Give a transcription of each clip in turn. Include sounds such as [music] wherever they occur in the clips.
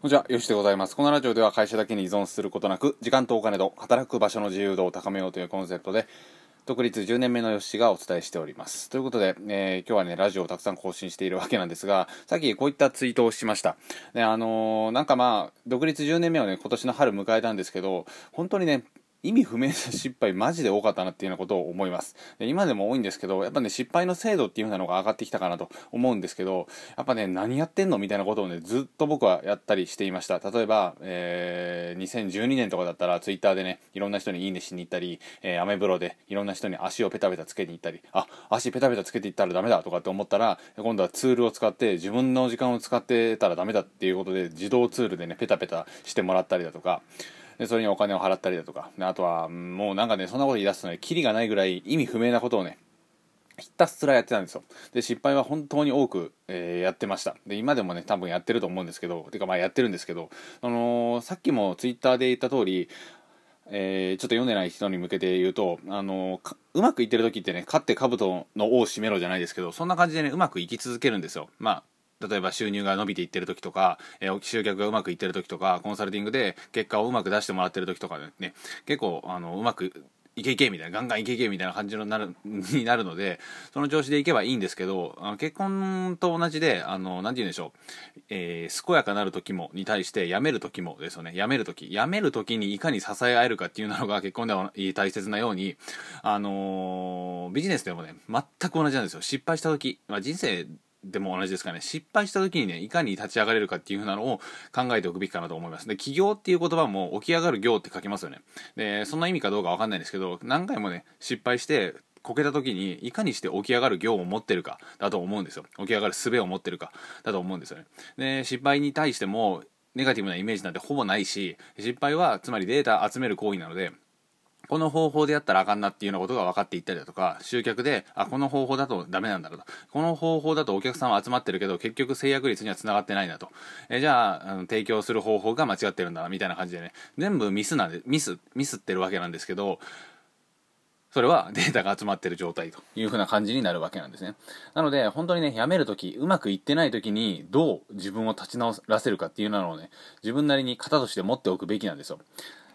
こんにちは、よしでございます。このラジオでは会社だけに依存することなく、時間とお金と働く場所の自由度を高めようというコンセプトで、独立10年目のよしがお伝えしております。ということで、えー、今日はね、ラジオをたくさん更新しているわけなんですが、さっきこういったツイートをしました。ね、あのー、なんかまあ、独立10年目をね、今年の春迎えたんですけど、本当にね、意味不明な失敗マジで多かったなっていうようなことを思います。今でも多いんですけどやっぱね失敗の精度っていう風なのが上がってきたかなと思うんですけどやっぱね何やってんのみたいなことをねずっと僕はやったりしていました。例えば、えー、2012年とかだったらツイッターでねいろんな人にいいねしに行ったり、えー、アメブロでいろんな人に足をペタペタつけに行ったりあ足ペタペタつけていったらダメだとかって思ったら今度はツールを使って自分の時間を使ってたらダメだっていうことで自動ツールでねペタペタしてもらったりだとかでそれにお金を払ったりだとかあとはもうなんかねそんなこと言い出すとねキリがないぐらい意味不明なことをねひたすらやってたんですよ。で、失敗は本当に多く、えー、やってました。で、今でもね、多分やってると思うんですけど、てかまあやってるんですけど、あのー、さっきもツイッターで言った通り、えー、ちょっと読んでない人に向けて言うと、あの、うまくいってる時ってね、勝って兜の尾を締めろじゃないですけど、そんな感じでね、うまくいき続けるんですよ。まあ、例えば収入が伸びていってる時とか、えー、集客がうまくいってる時とか、コンサルティングで結果をうまく出してもらってる時とかね、結構、あの、うまくいけいけみたいな、ガンガンいけいけみたいな感じになる、[laughs] になるので、その調子でいけばいいんですけど、あの結婚と同じで、あの、なんて言うんでしょう、えー、健やかなる時も、に対して、辞める時もですよね、辞める時、辞める時にいかに支え合えるかっていうのが結婚では大切なように、あのー、ビジネスでもね、全く同じなんですよ。失敗した時、まあ、人生でも同じですかね、失敗した時にね、いかに立ち上がれるかっていう風なのを考えておくべきかなと思います。で、起業っていう言葉も起き上がる業って書きますよね。で、そんな意味かどうかわかんないんですけど、何回もね、失敗して、こけた時にいかにして起き上がる業を持ってるかだと思うんですよ。起き上がる術を持ってるかだと思うんですよね。で、失敗に対してもネガティブなイメージなんてほぼないし、失敗はつまりデータ集める行為なので、この方法でやったらあかんなっていうようなことが分かっていったりだとか、集客で、あ、この方法だとダメなんだろうと。この方法だとお客さんは集まってるけど、結局制約率には繋がってないなと。えじゃああの、提供する方法が間違ってるんだな、みたいな感じでね、全部ミスなんで、ミス、ミスってるわけなんですけど、それは [laughs] データが集まってる状態という風な感じになるわけなんですね。なので、本当にね、辞めるとき、うまくいってないときに、どう自分を立ち直らせるかっていうのをね、自分なりに型として持っておくべきなんですよ。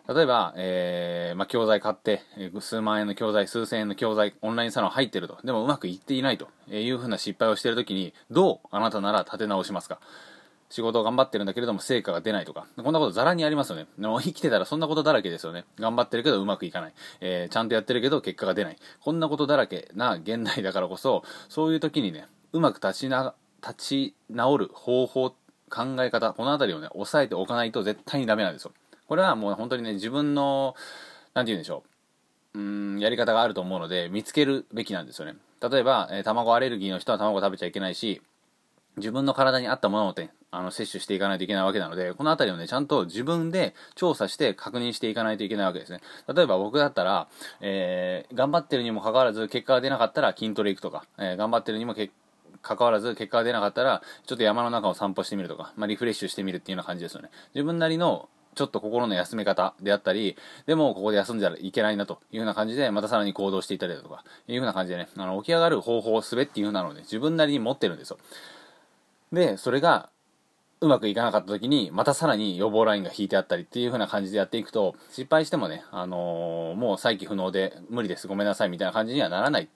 例えば、えー、まあ、教材買って、数万円の教材、数千円の教材、オンラインサロン入ってると。でもうまくいっていないというふうな失敗をしているときに、どうあなたなら立て直しますか？仕事を頑張ってるんだけれども成果が出ないとか、こんなことザラにありますよね。でも生きてたらそんなことだらけですよね。頑張ってるけどうまくいかない。えー、ちゃんとやってるけど結果が出ない。こんなことだらけな現代だからこそ、そういう時にね、うまく立ちな、立ち直る方法、考え方、このあたりをね、押さえておかないと絶対にダメなんですよ。これはもう本当にね、自分の、なんて言うんでしょう。うん、やり方があると思うので、見つけるべきなんですよね。例えば、えー、卵アレルギーの人は卵食べちゃいけないし、自分の体に合ったものをね、あの、摂取していかないといけないわけなので、このあたりをね、ちゃんと自分で調査して確認していかないといけないわけですね。例えば僕だったら、えー、頑張ってるにもかかわらず結果が出なかったら筋トレ行くとか、えー、頑張ってるにも結かかわらず結果が出なかったら、ちょっと山の中を散歩してみるとか、まあ、リフレッシュしてみるっていうような感じですよね。自分なりのちょっと心の休め方であったり、でもここで休んじゃいけないなというふうな感じで、またさらに行動していたりだとか、いうふうな感じでね、あの、起き上がる方法を、すべっていうふうなのをね、自分なりに持ってるんですよ。で、それが、うまくいかなかった時に、またさらに予防ラインが引いてあったりっていう風な感じでやっていくと、失敗してもね、あのー、もう再起不能で無理です、ごめんなさいみたいな感じにはならない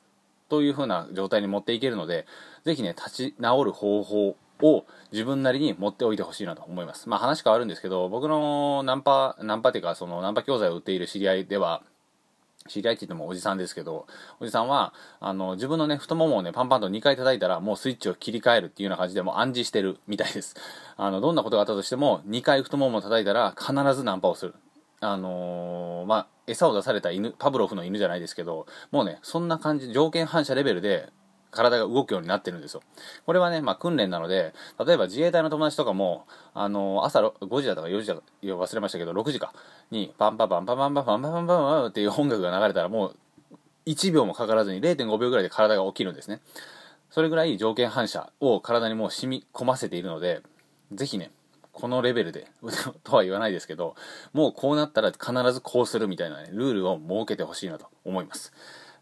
という風な状態に持っていけるので、ぜひね、立ち直る方法を自分なりに持っておいてほしいなと思います。まあ話変わるんですけど、僕のナンパ、ナンパっていうか、そのナンパ教材を売っている知り合いでは、知り合いって言ってもおじさんですけど、おじさんは、あの、自分のね、太ももをね、パンパンと2回叩いたら、もうスイッチを切り替えるっていうような感じでもう暗示してるみたいです。あの、どんなことがあったとしても、2回太ももを叩いたら、必ずナンパをする。あのー、まあ、餌を出された犬、パブロフの犬じゃないですけど、もうね、そんな感じ、条件反射レベルで、体が動くようになってるんですよ。これはね、まあ訓練なので、例えば自衛隊の友達とかも、あの、朝5時だとか4時だか忘れましたけど、6時かに、パンパパンパンパンパンパンパンパンパンっていう音楽が流れたらもう、1秒もかからずに0.5秒ぐらいで体が起きるんですね。それぐらい条件反射を体にもう染み込ませているので、ぜひね、このレベルでとは言わないですけど、もうこうなったら必ずこうするみたいなね、ルールを設けてほしいなと思います。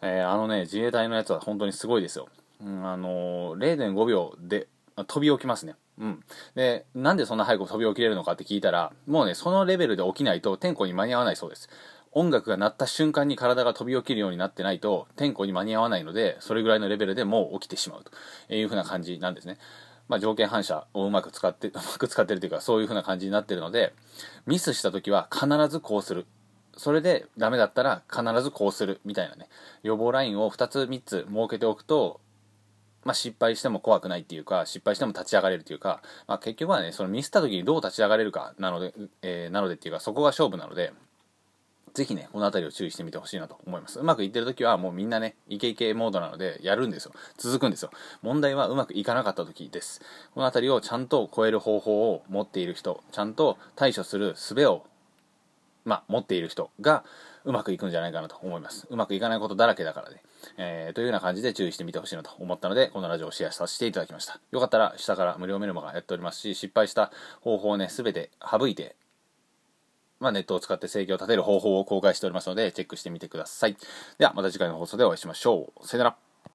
えー、あのね、自衛隊のやつは本当にすごいですよ。うん、あのー、0.5秒で飛び起きますね。うん。で、なんでそんな早く飛び起きれるのかって聞いたら、もうね、そのレベルで起きないと天候に間に合わないそうです。音楽が鳴った瞬間に体が飛び起きるようになってないと、天候に間に合わないので、それぐらいのレベルでもう起きてしまうというふうな感じなんですね。まあ、条件反射をうまく使って、うまく使ってるというか、そういうふうな感じになってるので、ミスした時は必ずこうする。それでダメだったら必ずこうするみたいなね、予防ラインを2つ3つ設けておくと、まあ、失敗しても怖くないっていうか、失敗しても立ち上がれるっていうか、まあ、結局はね、そのミスった時にどう立ち上がれるかなので、えー、なのでっていうか、そこが勝負なので、ぜひね、この辺りを注意してみてほしいなと思います。うまくいってる時はもうみんなね、イケイケモードなのでやるんですよ。続くんですよ。問題はうまくいかなかった時です。この辺りをちゃんと超える方法を持っている人、ちゃんと対処する術を、まあ、持っている人がうまくいくんじゃないかなと思います。うまくいかないことだらけだからね。えー、というような感じで注意してみてほしいなと思ったので、このラジオをシェアさせていただきました。よかったら下から無料メルマガやっておりますし、失敗した方法をね、すべて省いて、まあ、ネットを使って制御を立てる方法を公開しておりますので、チェックしてみてください。では、また次回の放送でお会いしましょう。さよなら。